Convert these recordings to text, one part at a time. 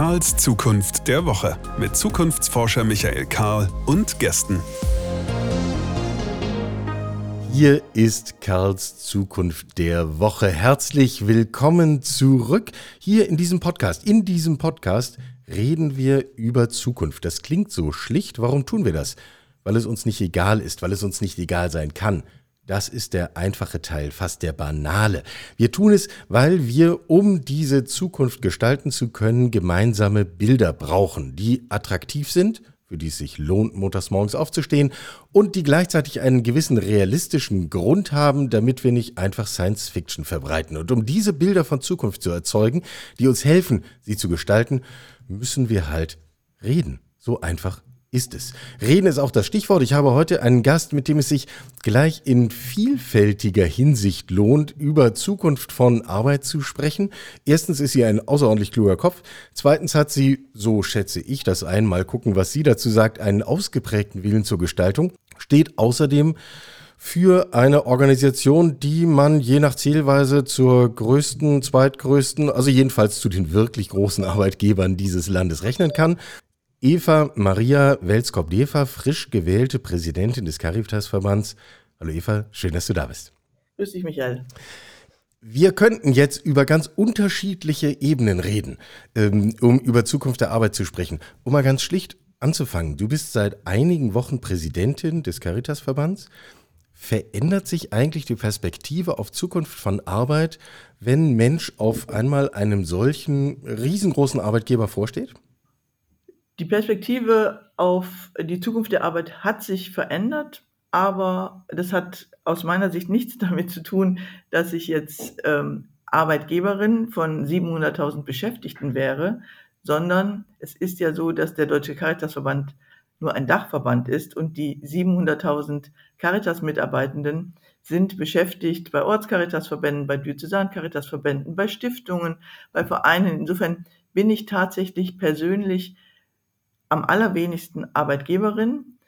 Karls Zukunft der Woche mit Zukunftsforscher Michael Karl und Gästen. Hier ist Karls Zukunft der Woche. Herzlich willkommen zurück hier in diesem Podcast. In diesem Podcast reden wir über Zukunft. Das klingt so schlicht. Warum tun wir das? Weil es uns nicht egal ist, weil es uns nicht egal sein kann. Das ist der einfache Teil, fast der banale. Wir tun es, weil wir, um diese Zukunft gestalten zu können, gemeinsame Bilder brauchen, die attraktiv sind, für die es sich lohnt, montags morgens aufzustehen und die gleichzeitig einen gewissen realistischen Grund haben, damit wir nicht einfach Science Fiction verbreiten. Und um diese Bilder von Zukunft zu erzeugen, die uns helfen, sie zu gestalten, müssen wir halt reden. So einfach ist es. Reden ist auch das Stichwort. Ich habe heute einen Gast, mit dem es sich gleich in vielfältiger Hinsicht lohnt, über Zukunft von Arbeit zu sprechen. Erstens ist sie ein außerordentlich kluger Kopf. Zweitens hat sie, so schätze ich das ein, mal gucken, was sie dazu sagt, einen ausgeprägten Willen zur Gestaltung. Steht außerdem für eine Organisation, die man je nach Zielweise zur größten, zweitgrößten, also jedenfalls zu den wirklich großen Arbeitgebern dieses Landes rechnen kann. Eva Maria Welskop-Defer, frisch gewählte Präsidentin des Caritas-Verbands. Hallo Eva, schön, dass du da bist. Grüß dich, Michael. Wir könnten jetzt über ganz unterschiedliche Ebenen reden, ähm, um über Zukunft der Arbeit zu sprechen. Um mal ganz schlicht anzufangen, du bist seit einigen Wochen Präsidentin des Caritas-Verbands. Verändert sich eigentlich die Perspektive auf Zukunft von Arbeit, wenn Mensch auf einmal einem solchen riesengroßen Arbeitgeber vorsteht? Die Perspektive auf die Zukunft der Arbeit hat sich verändert, aber das hat aus meiner Sicht nichts damit zu tun, dass ich jetzt ähm, Arbeitgeberin von 700.000 Beschäftigten wäre, sondern es ist ja so, dass der Deutsche Caritasverband nur ein Dachverband ist und die 700.000 Caritas-Mitarbeitenden sind beschäftigt bei Ortscaritasverbänden, bei Diözesan-Caritasverbänden, bei Stiftungen, bei Vereinen. Insofern bin ich tatsächlich persönlich am allerwenigsten Arbeitgeberin,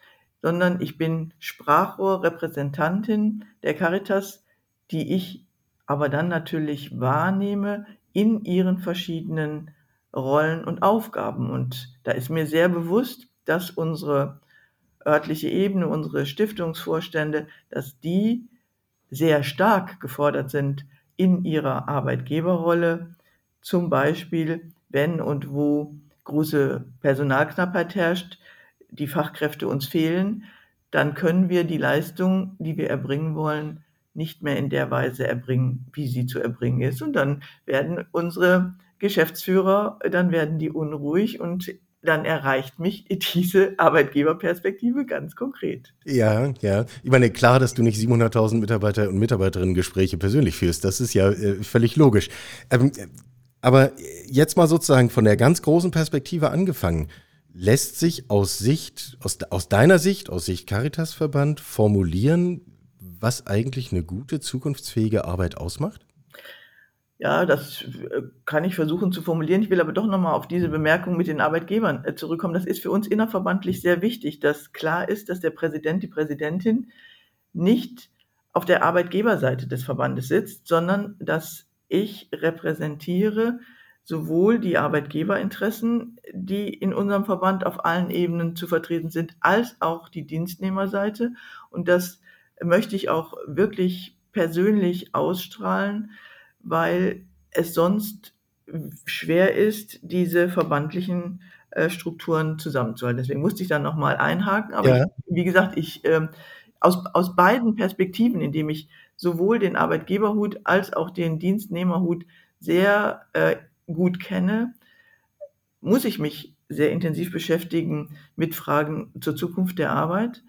sondern ich bin Sprachrohr, Repräsentantin der Caritas, die ich aber dann natürlich wahrnehme in ihren verschiedenen Rollen und Aufgaben. Und da ist mir sehr bewusst, dass unsere örtliche Ebene, unsere Stiftungsvorstände, dass die sehr stark gefordert sind in ihrer Arbeitgeberrolle, zum Beispiel wenn und wo große Personalknappheit herrscht, die Fachkräfte uns fehlen, dann können wir die Leistung, die wir erbringen wollen, nicht mehr in der Weise erbringen, wie sie zu erbringen ist. Und dann werden unsere Geschäftsführer, dann werden die unruhig und dann erreicht mich diese Arbeitgeberperspektive ganz konkret. Ja, ja. Ich meine, klar, dass du nicht 700.000 Mitarbeiter und Mitarbeiterinnen Gespräche persönlich führst. Das ist ja äh, völlig logisch. Ähm, aber jetzt mal sozusagen von der ganz großen Perspektive angefangen. Lässt sich aus Sicht, aus, aus deiner Sicht, aus Sicht Caritas-Verband formulieren, was eigentlich eine gute, zukunftsfähige Arbeit ausmacht? Ja, das äh, kann ich versuchen zu formulieren. Ich will aber doch nochmal auf diese Bemerkung mit den Arbeitgebern äh, zurückkommen. Das ist für uns innerverbandlich sehr wichtig, dass klar ist, dass der Präsident, die Präsidentin nicht auf der Arbeitgeberseite des Verbandes sitzt, sondern dass ich repräsentiere sowohl die Arbeitgeberinteressen, die in unserem Verband auf allen Ebenen zu vertreten sind, als auch die Dienstnehmerseite. Und das möchte ich auch wirklich persönlich ausstrahlen, weil es sonst schwer ist, diese verbandlichen äh, Strukturen zusammenzuhalten. Deswegen musste ich dann nochmal einhaken. Aber ja. ich, wie gesagt, ich äh, aus, aus beiden Perspektiven, indem ich sowohl den Arbeitgeberhut als auch den Dienstnehmerhut sehr äh, gut kenne, muss ich mich sehr intensiv beschäftigen mit Fragen zur Zukunft der Arbeit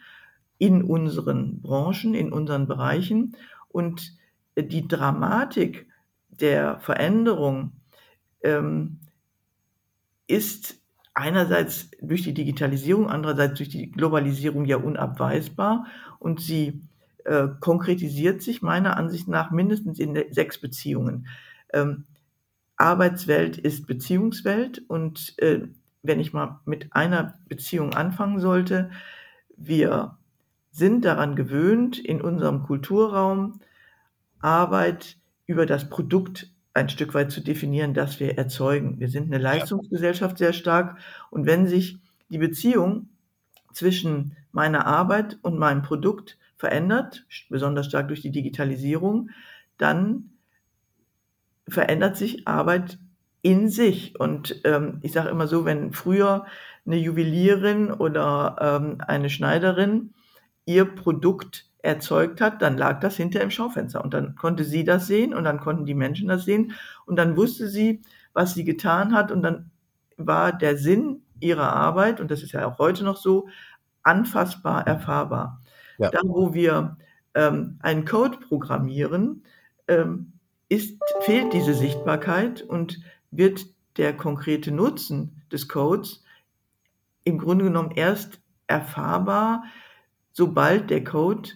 in unseren Branchen, in unseren Bereichen. Und die Dramatik der Veränderung ähm, ist einerseits durch die Digitalisierung, andererseits durch die Globalisierung ja unabweisbar und sie äh, konkretisiert sich meiner Ansicht nach mindestens in sechs Beziehungen. Ähm, Arbeitswelt ist Beziehungswelt und äh, wenn ich mal mit einer Beziehung anfangen sollte, wir sind daran gewöhnt, in unserem Kulturraum Arbeit über das Produkt ein Stück weit zu definieren, dass wir erzeugen. Wir sind eine Leistungsgesellschaft sehr stark und wenn sich die Beziehung zwischen meiner Arbeit und meinem Produkt verändert, besonders stark durch die Digitalisierung, dann verändert sich Arbeit in sich. Und ähm, ich sage immer so, wenn früher eine Juwelierin oder ähm, eine Schneiderin ihr Produkt erzeugt hat, dann lag das hinter im Schaufenster und dann konnte sie das sehen und dann konnten die Menschen das sehen und dann wusste sie, was sie getan hat und dann war der Sinn ihrer Arbeit, und das ist ja auch heute noch so, anfassbar, erfahrbar. Ja. Da, wo wir ähm, einen Code programmieren, ähm, ist, fehlt diese Sichtbarkeit und wird der konkrete Nutzen des Codes im Grunde genommen erst erfahrbar, sobald der Code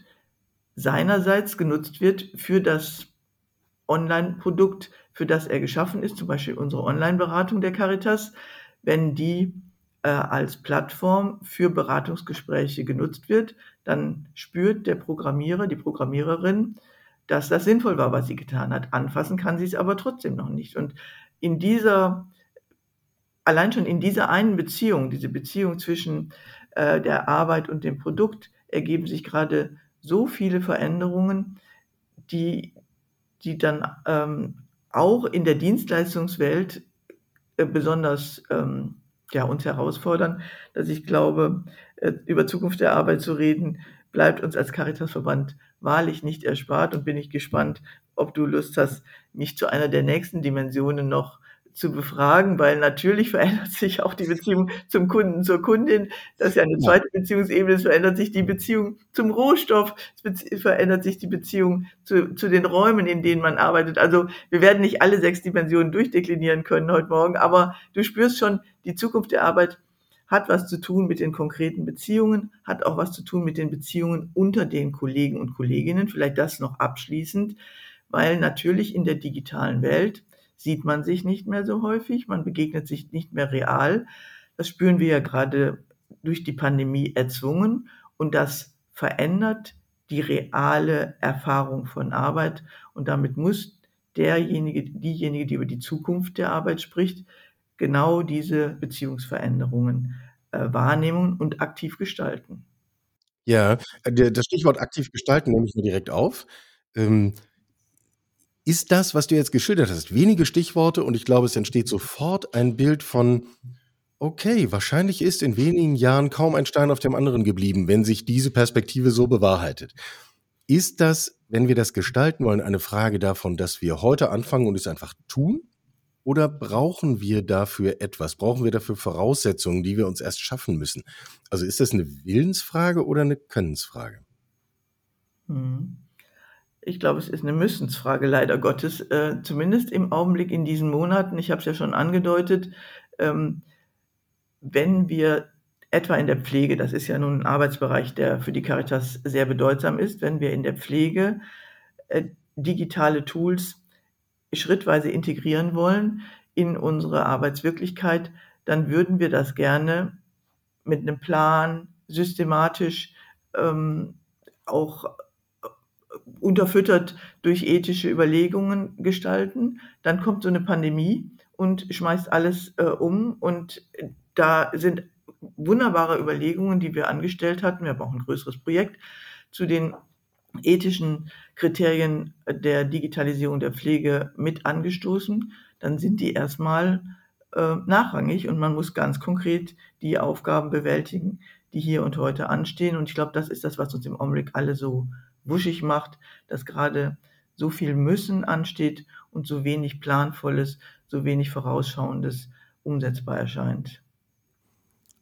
seinerseits genutzt wird für das Online-Produkt, für das er geschaffen ist, zum Beispiel unsere Online-Beratung der Caritas, wenn die äh, als Plattform für Beratungsgespräche genutzt wird, dann spürt der Programmierer, die Programmiererin, dass das sinnvoll war, was sie getan hat. Anfassen kann sie es aber trotzdem noch nicht. Und in dieser, allein schon in dieser einen Beziehung, diese Beziehung zwischen äh, der Arbeit und dem Produkt, ergeben sich gerade so viele Veränderungen, die, die dann ähm, auch in der Dienstleistungswelt äh, besonders ähm, ja, uns herausfordern, dass ich glaube, äh, über Zukunft der Arbeit zu reden, bleibt uns als Caritasverband wahrlich nicht erspart. Und bin ich gespannt, ob du Lust hast, mich zu einer der nächsten Dimensionen noch zu befragen, weil natürlich verändert sich auch die Beziehung zum Kunden, zur Kundin. Das ist ja eine zweite Beziehungsebene. Es verändert sich die Beziehung zum Rohstoff. Es verändert sich die Beziehung zu, zu den Räumen, in denen man arbeitet. Also wir werden nicht alle sechs Dimensionen durchdeklinieren können heute Morgen, aber du spürst schon, die Zukunft der Arbeit hat was zu tun mit den konkreten Beziehungen, hat auch was zu tun mit den Beziehungen unter den Kollegen und Kolleginnen. Vielleicht das noch abschließend, weil natürlich in der digitalen Welt sieht man sich nicht mehr so häufig, man begegnet sich nicht mehr real. Das spüren wir ja gerade durch die Pandemie erzwungen und das verändert die reale Erfahrung von Arbeit und damit muss derjenige, diejenige, die über die Zukunft der Arbeit spricht, genau diese Beziehungsveränderungen äh, wahrnehmen und aktiv gestalten. Ja, äh, das Stichwort aktiv gestalten nehme ich mir direkt auf. Ähm, ist das, was du jetzt geschildert hast, wenige Stichworte und ich glaube, es entsteht sofort ein Bild von, okay, wahrscheinlich ist in wenigen Jahren kaum ein Stein auf dem anderen geblieben, wenn sich diese Perspektive so bewahrheitet. Ist das, wenn wir das gestalten wollen, eine Frage davon, dass wir heute anfangen und es einfach tun? Oder brauchen wir dafür etwas? Brauchen wir dafür Voraussetzungen, die wir uns erst schaffen müssen? Also ist das eine Willensfrage oder eine Könnensfrage? Mhm. Ich glaube, es ist eine Müssensfrage, leider Gottes, äh, zumindest im Augenblick in diesen Monaten. Ich habe es ja schon angedeutet, ähm, wenn wir etwa in der Pflege, das ist ja nun ein Arbeitsbereich, der für die Caritas sehr bedeutsam ist, wenn wir in der Pflege äh, digitale Tools schrittweise integrieren wollen in unsere Arbeitswirklichkeit, dann würden wir das gerne mit einem Plan systematisch ähm, auch unterfüttert durch ethische Überlegungen gestalten. Dann kommt so eine Pandemie und schmeißt alles äh, um. Und da sind wunderbare Überlegungen, die wir angestellt hatten. Wir haben auch ein größeres Projekt zu den ethischen Kriterien der Digitalisierung der Pflege mit angestoßen. Dann sind die erstmal äh, nachrangig und man muss ganz konkret die Aufgaben bewältigen, die hier und heute anstehen. Und ich glaube, das ist das, was uns im Augenblick alle so wuschig macht, dass gerade so viel Müssen ansteht und so wenig Planvolles, so wenig Vorausschauendes umsetzbar erscheint.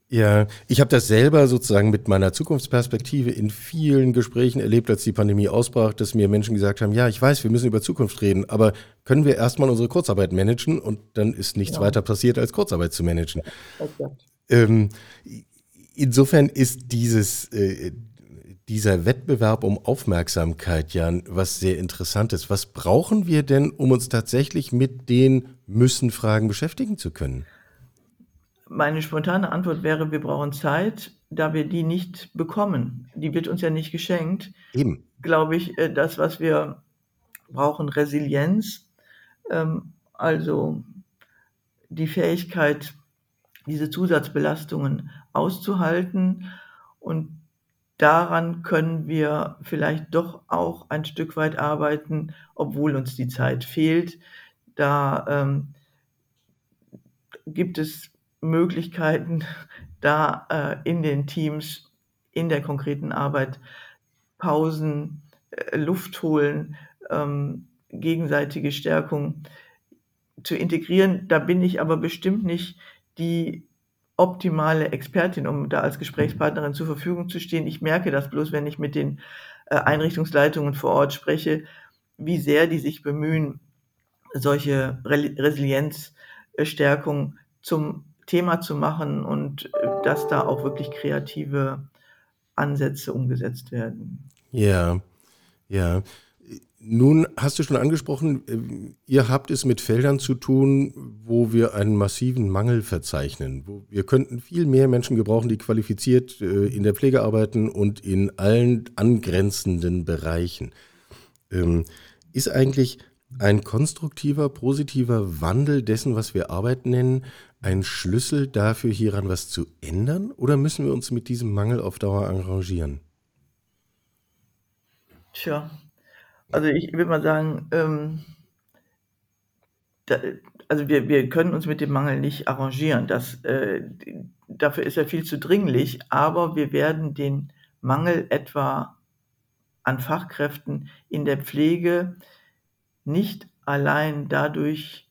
Ja, ich habe das selber sozusagen mit meiner Zukunftsperspektive in vielen Gesprächen erlebt, als die Pandemie ausbrach, dass mir Menschen gesagt haben, ja, ich weiß, wir müssen über Zukunft reden, aber können wir erstmal unsere Kurzarbeit managen und dann ist nichts ja. weiter passiert, als Kurzarbeit zu managen. Ähm, insofern ist dieses, äh, dieser Wettbewerb um Aufmerksamkeit, Jan, was sehr interessant ist. Was brauchen wir denn, um uns tatsächlich mit den Müssen-Fragen beschäftigen zu können? Meine spontane Antwort wäre, wir brauchen Zeit, da wir die nicht bekommen. Die wird uns ja nicht geschenkt. Eben. Glaube ich, äh, das, was wir brauchen, Resilienz, ähm, also die Fähigkeit, diese Zusatzbelastungen auszuhalten. Und daran können wir vielleicht doch auch ein Stück weit arbeiten, obwohl uns die Zeit fehlt. Da ähm, gibt es Möglichkeiten, da äh, in den Teams, in der konkreten Arbeit Pausen, äh, Luft holen, ähm, gegenseitige Stärkung zu integrieren. Da bin ich aber bestimmt nicht die optimale Expertin, um da als Gesprächspartnerin zur Verfügung zu stehen. Ich merke das bloß, wenn ich mit den äh, Einrichtungsleitungen vor Ort spreche, wie sehr die sich bemühen, solche Resilienzstärkung zum Thema zu machen und äh, dass da auch wirklich kreative Ansätze umgesetzt werden. Ja, ja. Nun hast du schon angesprochen, äh, ihr habt es mit Feldern zu tun, wo wir einen massiven Mangel verzeichnen. Wir könnten viel mehr Menschen gebrauchen, die qualifiziert äh, in der Pflege arbeiten und in allen angrenzenden Bereichen. Ähm, ist eigentlich ein konstruktiver, positiver Wandel dessen, was wir Arbeit nennen, ein Schlüssel dafür, hieran was zu ändern? Oder müssen wir uns mit diesem Mangel auf Dauer arrangieren? Tja, also ich würde mal sagen, ähm, da, also wir, wir können uns mit dem Mangel nicht arrangieren. Das, äh, dafür ist er viel zu dringlich, aber wir werden den Mangel etwa an Fachkräften in der Pflege nicht allein dadurch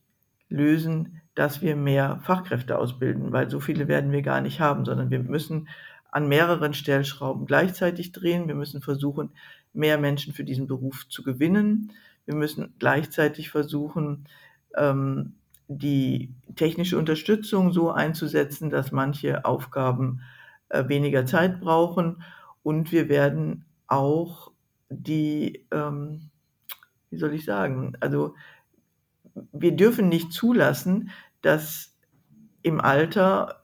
lösen, dass wir mehr Fachkräfte ausbilden, weil so viele werden wir gar nicht haben, sondern wir müssen an mehreren Stellschrauben gleichzeitig drehen. Wir müssen versuchen, mehr Menschen für diesen Beruf zu gewinnen. Wir müssen gleichzeitig versuchen, ähm, die technische Unterstützung so einzusetzen, dass manche Aufgaben äh, weniger Zeit brauchen. Und wir werden auch die, ähm, wie soll ich sagen, also wir dürfen nicht zulassen, dass im Alter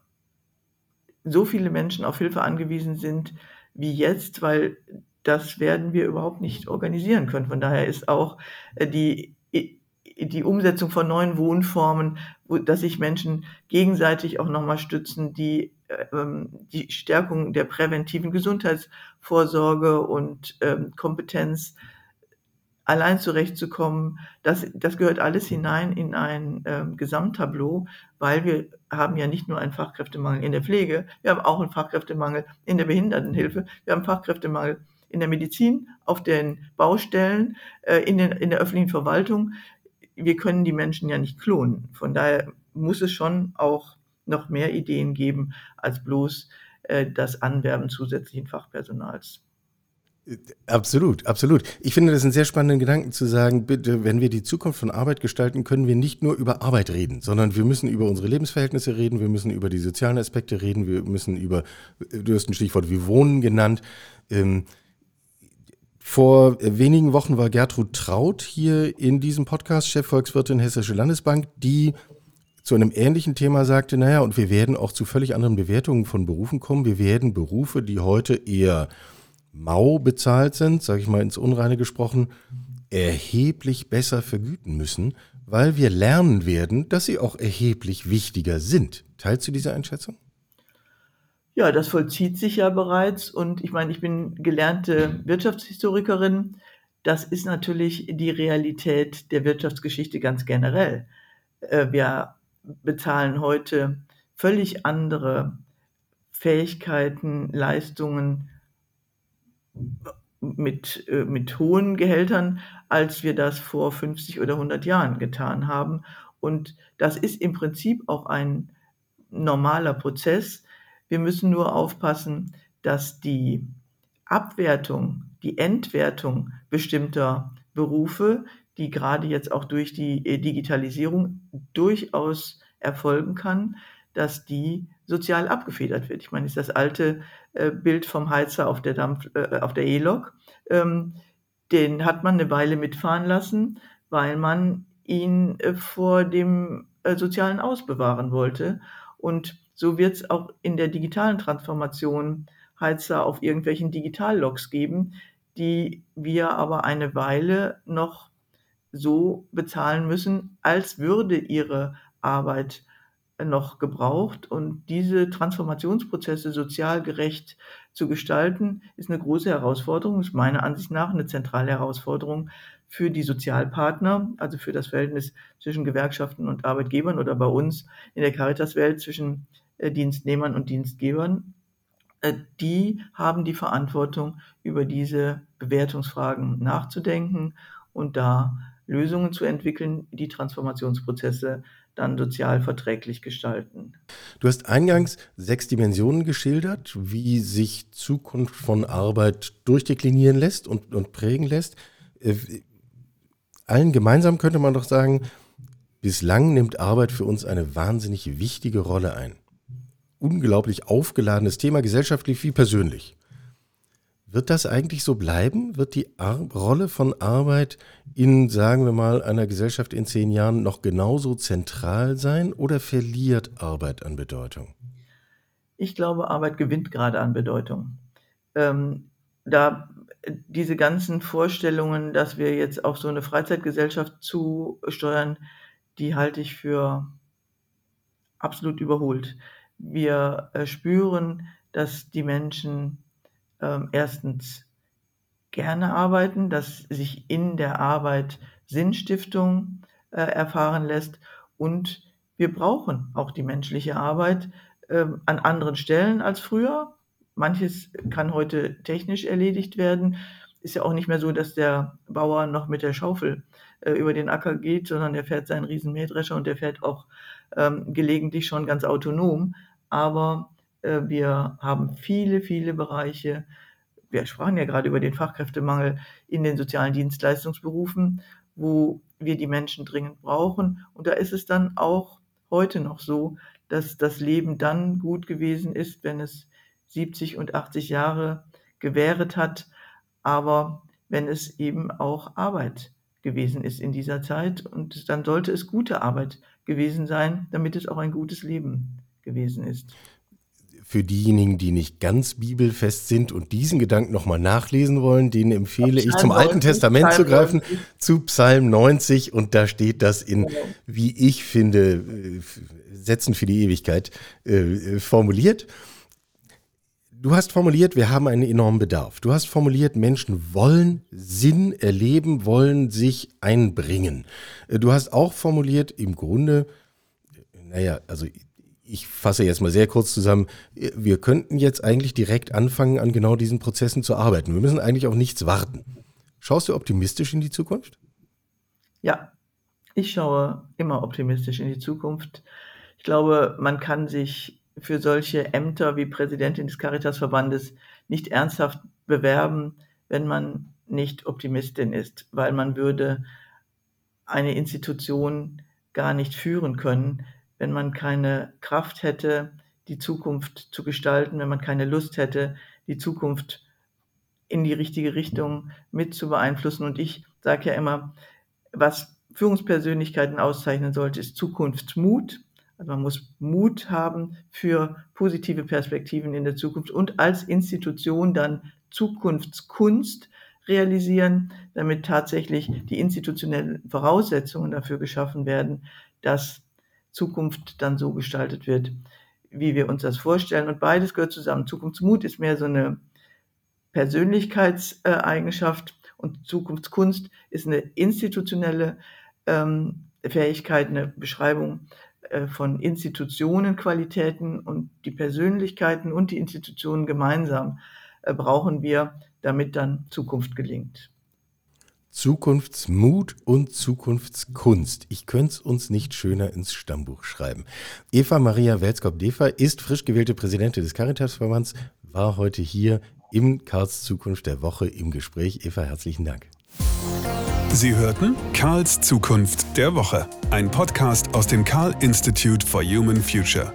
so viele Menschen auf Hilfe angewiesen sind wie jetzt, weil das werden wir überhaupt nicht organisieren können. Von daher ist auch äh, die, die Umsetzung von neuen Wohnformen, wo, dass sich Menschen gegenseitig auch nochmal stützen, die, äh, ähm, die Stärkung der präventiven Gesundheitsvorsorge und ähm, Kompetenz allein zurechtzukommen, das, das gehört alles hinein in ein ähm, Gesamttableau, weil wir haben ja nicht nur einen Fachkräftemangel in der Pflege, wir haben auch einen Fachkräftemangel in der Behindertenhilfe, wir haben Fachkräftemangel in der Medizin, auf den Baustellen, äh, in, den, in der öffentlichen Verwaltung. Wir können die Menschen ja nicht klonen. Von daher muss es schon auch noch mehr Ideen geben als bloß äh, das Anwerben zusätzlichen Fachpersonals. Absolut, absolut. Ich finde das einen sehr spannenden Gedanken zu sagen, bitte, wenn wir die Zukunft von Arbeit gestalten, können wir nicht nur über Arbeit reden, sondern wir müssen über unsere Lebensverhältnisse reden, wir müssen über die sozialen Aspekte reden, wir müssen über, du hast ein Stichwort wie Wohnen genannt. Ähm, vor wenigen Wochen war Gertrud Traut hier in diesem Podcast, Chefvolkswirtin Hessische Landesbank, die zu einem ähnlichen Thema sagte, naja, und wir werden auch zu völlig anderen Bewertungen von Berufen kommen. Wir werden Berufe, die heute eher mau bezahlt sind, sage ich mal ins Unreine gesprochen, erheblich besser vergüten müssen, weil wir lernen werden, dass sie auch erheblich wichtiger sind. Teilst du diese Einschätzung? Ja, das vollzieht sich ja bereits und ich meine, ich bin gelernte Wirtschaftshistorikerin. Das ist natürlich die Realität der Wirtschaftsgeschichte ganz generell. Äh, wir bezahlen heute völlig andere Fähigkeiten, Leistungen mit, äh, mit hohen Gehältern, als wir das vor 50 oder 100 Jahren getan haben. Und das ist im Prinzip auch ein normaler Prozess. Wir müssen nur aufpassen, dass die Abwertung, die Entwertung bestimmter Berufe, die gerade jetzt auch durch die äh, Digitalisierung durchaus erfolgen kann, dass die sozial abgefedert wird. Ich meine, ist das alte äh, Bild vom Heizer auf der Dampf, äh, auf der E-Lok. Ähm, den hat man eine Weile mitfahren lassen, weil man ihn äh, vor dem äh, sozialen Aus bewahren wollte. Und so wird es auch in der digitalen Transformation Heizer auf irgendwelchen Digitalloks geben, die wir aber eine Weile noch so bezahlen müssen, als würde ihre Arbeit noch gebraucht. Und diese Transformationsprozesse sozial gerecht zu gestalten, ist eine große Herausforderung, ist meiner Ansicht nach eine zentrale Herausforderung für die Sozialpartner, also für das Verhältnis zwischen Gewerkschaften und Arbeitgebern oder bei uns in der Caritas-Welt zwischen äh, Dienstnehmern und Dienstgebern. Äh, die haben die Verantwortung, über diese Bewertungsfragen nachzudenken und da Lösungen zu entwickeln, die Transformationsprozesse dann sozial verträglich gestalten. Du hast eingangs sechs Dimensionen geschildert, wie sich Zukunft von Arbeit durchdeklinieren lässt und, und prägen lässt. Allen gemeinsam könnte man doch sagen, bislang nimmt Arbeit für uns eine wahnsinnig wichtige Rolle ein. Unglaublich aufgeladenes Thema, gesellschaftlich wie persönlich. Wird das eigentlich so bleiben? Wird die Ar Rolle von Arbeit in, sagen wir mal, einer Gesellschaft in zehn Jahren noch genauso zentral sein oder verliert Arbeit an Bedeutung? Ich glaube, Arbeit gewinnt gerade an Bedeutung. Ähm, da diese ganzen Vorstellungen, dass wir jetzt auf so eine Freizeitgesellschaft zusteuern, die halte ich für absolut überholt. Wir äh, spüren, dass die Menschen ähm, erstens gerne arbeiten, dass sich in der Arbeit Sinnstiftung äh, erfahren lässt und wir brauchen auch die menschliche Arbeit äh, an anderen Stellen als früher. Manches kann heute technisch erledigt werden. Ist ja auch nicht mehr so, dass der Bauer noch mit der Schaufel äh, über den Acker geht, sondern der fährt seinen riesen Mähdrescher und der fährt auch ähm, gelegentlich schon ganz autonom. Aber äh, wir haben viele, viele Bereiche. Wir sprachen ja gerade über den Fachkräftemangel in den sozialen Dienstleistungsberufen, wo wir die Menschen dringend brauchen. Und da ist es dann auch heute noch so, dass das Leben dann gut gewesen ist, wenn es 70 und 80 Jahre gewähret hat, aber wenn es eben auch Arbeit gewesen ist in dieser Zeit. Und dann sollte es gute Arbeit gewesen sein, damit es auch ein gutes Leben gewesen ist für diejenigen, die nicht ganz bibelfest sind und diesen Gedanken nochmal nachlesen wollen, denen empfehle ich zum Alten Testament Psalm zu greifen, 90. zu Psalm 90 und da steht das in, genau. wie ich finde, äh, Sätzen für die Ewigkeit äh, formuliert. Du hast formuliert, wir haben einen enormen Bedarf. Du hast formuliert, Menschen wollen Sinn erleben, wollen sich einbringen. Äh, du hast auch formuliert, im Grunde, naja, also ich fasse jetzt mal sehr kurz zusammen, wir könnten jetzt eigentlich direkt anfangen, an genau diesen Prozessen zu arbeiten. Wir müssen eigentlich auf nichts warten. Schaust du optimistisch in die Zukunft? Ja, ich schaue immer optimistisch in die Zukunft. Ich glaube, man kann sich für solche Ämter wie Präsidentin des Caritasverbandes nicht ernsthaft bewerben, wenn man nicht Optimistin ist, weil man würde eine Institution gar nicht führen können, wenn man keine Kraft hätte, die Zukunft zu gestalten, wenn man keine Lust hätte, die Zukunft in die richtige Richtung mit zu beeinflussen. Und ich sage ja immer, was Führungspersönlichkeiten auszeichnen sollte, ist Zukunftsmut. Also man muss Mut haben für positive Perspektiven in der Zukunft und als Institution dann Zukunftskunst realisieren, damit tatsächlich die institutionellen Voraussetzungen dafür geschaffen werden, dass Zukunft dann so gestaltet wird, wie wir uns das vorstellen. Und beides gehört zusammen. Zukunftsmut ist mehr so eine Persönlichkeitseigenschaft und Zukunftskunst ist eine institutionelle ähm, Fähigkeit, eine Beschreibung äh, von Institutionenqualitäten und die Persönlichkeiten und die Institutionen gemeinsam äh, brauchen wir, damit dann Zukunft gelingt. Zukunftsmut und Zukunftskunst. Ich könnte es uns nicht schöner ins Stammbuch schreiben. Eva Maria Welskop-Defer ist frisch gewählte Präsidentin des Caritasverbands, war heute hier im Karls Zukunft der Woche im Gespräch. Eva, herzlichen Dank. Sie hörten Karls Zukunft der Woche, ein Podcast aus dem Karl Institute for Human Future.